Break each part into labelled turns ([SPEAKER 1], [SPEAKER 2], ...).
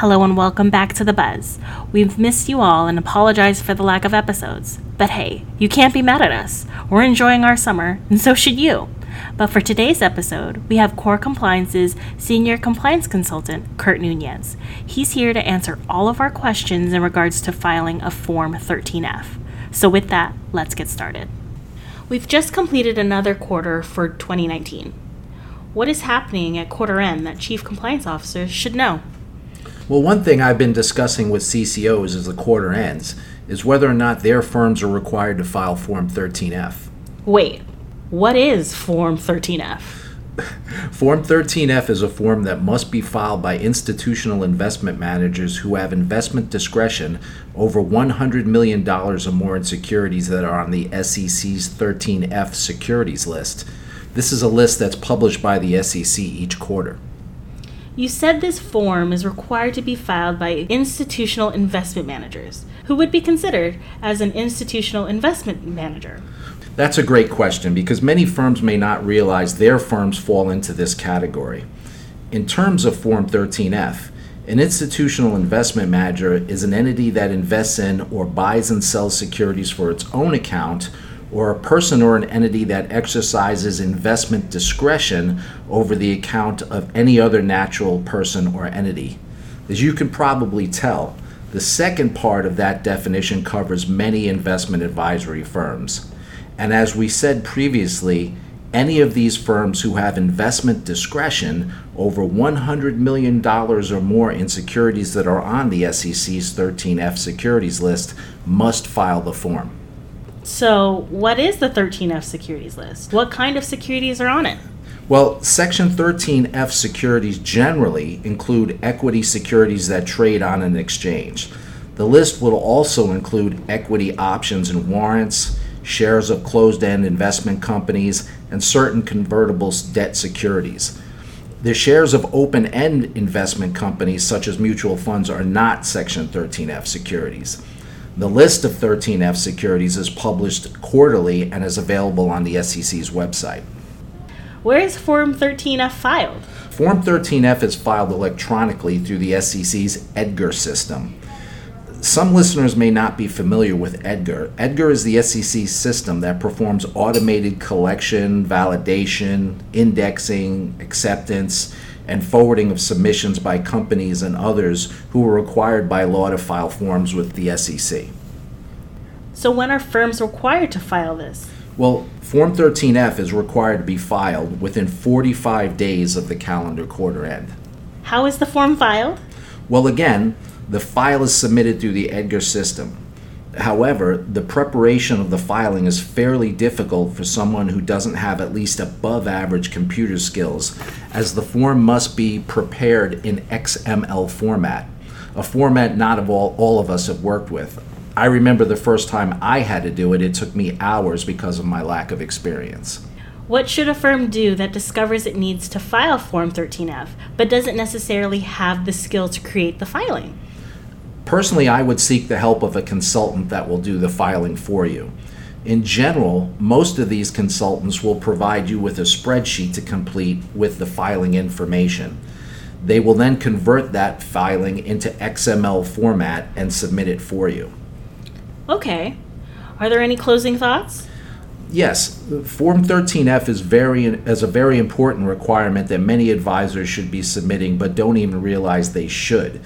[SPEAKER 1] Hello and welcome back to The Buzz. We've missed you all and apologize for the lack of episodes. But hey, you can't be mad at us. We're enjoying our summer, and so should you. But for today's episode, we have Core Compliance's Senior Compliance Consultant, Kurt Nuñez. He's here to answer all of our questions in regards to filing a Form 13F. So, with that, let's get started. We've just completed another quarter for 2019. What is happening at quarter end that Chief Compliance Officers should know?
[SPEAKER 2] Well, one thing I've been discussing with CCOs as the quarter ends is whether or not their firms are required to file Form 13F.
[SPEAKER 1] Wait, what is Form 13F?
[SPEAKER 2] Form 13F is a form that must be filed by institutional investment managers who have investment discretion over $100 million or more in securities that are on the SEC's 13F securities list. This is a list that's published by the SEC each quarter.
[SPEAKER 1] You said this form is required to be filed by institutional investment managers. Who would be considered as an institutional investment manager?
[SPEAKER 2] That's a great question because many firms may not realize their firms fall into this category. In terms of Form 13F, an institutional investment manager is an entity that invests in or buys and sells securities for its own account or a person or an entity that exercises investment discretion over the account of any other natural person or entity. As you can probably tell, the second part of that definition covers many investment advisory firms. And as we said previously, any of these firms who have investment discretion over $100 million or more in securities that are on the SEC's 13F securities list must file the form.
[SPEAKER 1] So, what is the 13F securities list? What kind of securities are on it?
[SPEAKER 2] Well, Section 13F securities generally include equity securities that trade on an exchange. The list will also include equity options and warrants, shares of closed end investment companies, and certain convertible debt securities. The shares of open end investment companies, such as mutual funds, are not Section 13F securities. The list of 13F securities is published quarterly and is available on the SEC's website.
[SPEAKER 1] Where is Form 13F filed?
[SPEAKER 2] Form 13F is filed electronically through the SEC's EDGAR system. Some listeners may not be familiar with EDGAR. EDGAR is the SEC system that performs automated collection, validation, indexing, acceptance, and forwarding of submissions by companies and others who are required by law to file forms with the SEC.
[SPEAKER 1] So, when are firms required to file this?
[SPEAKER 2] Well, Form 13F is required to be filed within 45 days of the calendar quarter end.
[SPEAKER 1] How is the form filed?
[SPEAKER 2] Well, again, the file is submitted through the EDGAR system. However, the preparation of the filing is fairly difficult for someone who doesn't have at least above average computer skills, as the form must be prepared in XML format, a format not of all, all of us have worked with. I remember the first time I had to do it, it took me hours because of my lack of experience.
[SPEAKER 1] What should a firm do that discovers it needs to file Form 13F but doesn't necessarily have the skill to create the filing?
[SPEAKER 2] Personally, I would seek the help of a consultant that will do the filing for you. In general, most of these consultants will provide you with a spreadsheet to complete with the filing information. They will then convert that filing into XML format and submit it for you.
[SPEAKER 1] Okay. Are there any closing thoughts?
[SPEAKER 2] Yes, Form 13F is very is a very important requirement that many advisors should be submitting but don't even realize they should.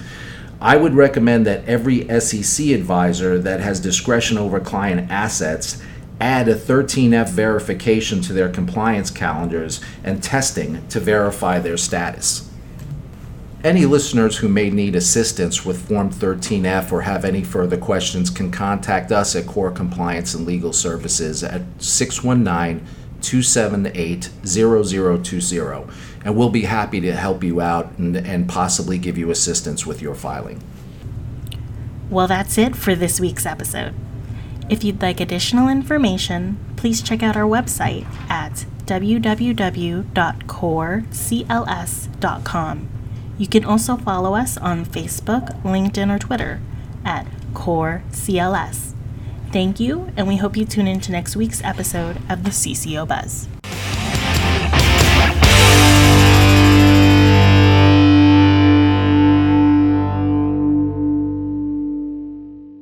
[SPEAKER 2] I would recommend that every SEC advisor that has discretion over client assets add a 13F verification to their compliance calendars and testing to verify their status. Any listeners who may need assistance with Form 13F or have any further questions can contact us at Core Compliance and Legal Services at 619 278 0020, and we'll be happy to help you out and, and possibly give you assistance with your filing.
[SPEAKER 1] Well, that's it for this week's episode. If you'd like additional information, please check out our website at www.corecls.com. You can also follow us on Facebook, LinkedIn, or Twitter at CoreCLS. Thank you, and we hope you tune in to next week's episode of the CCO Buzz.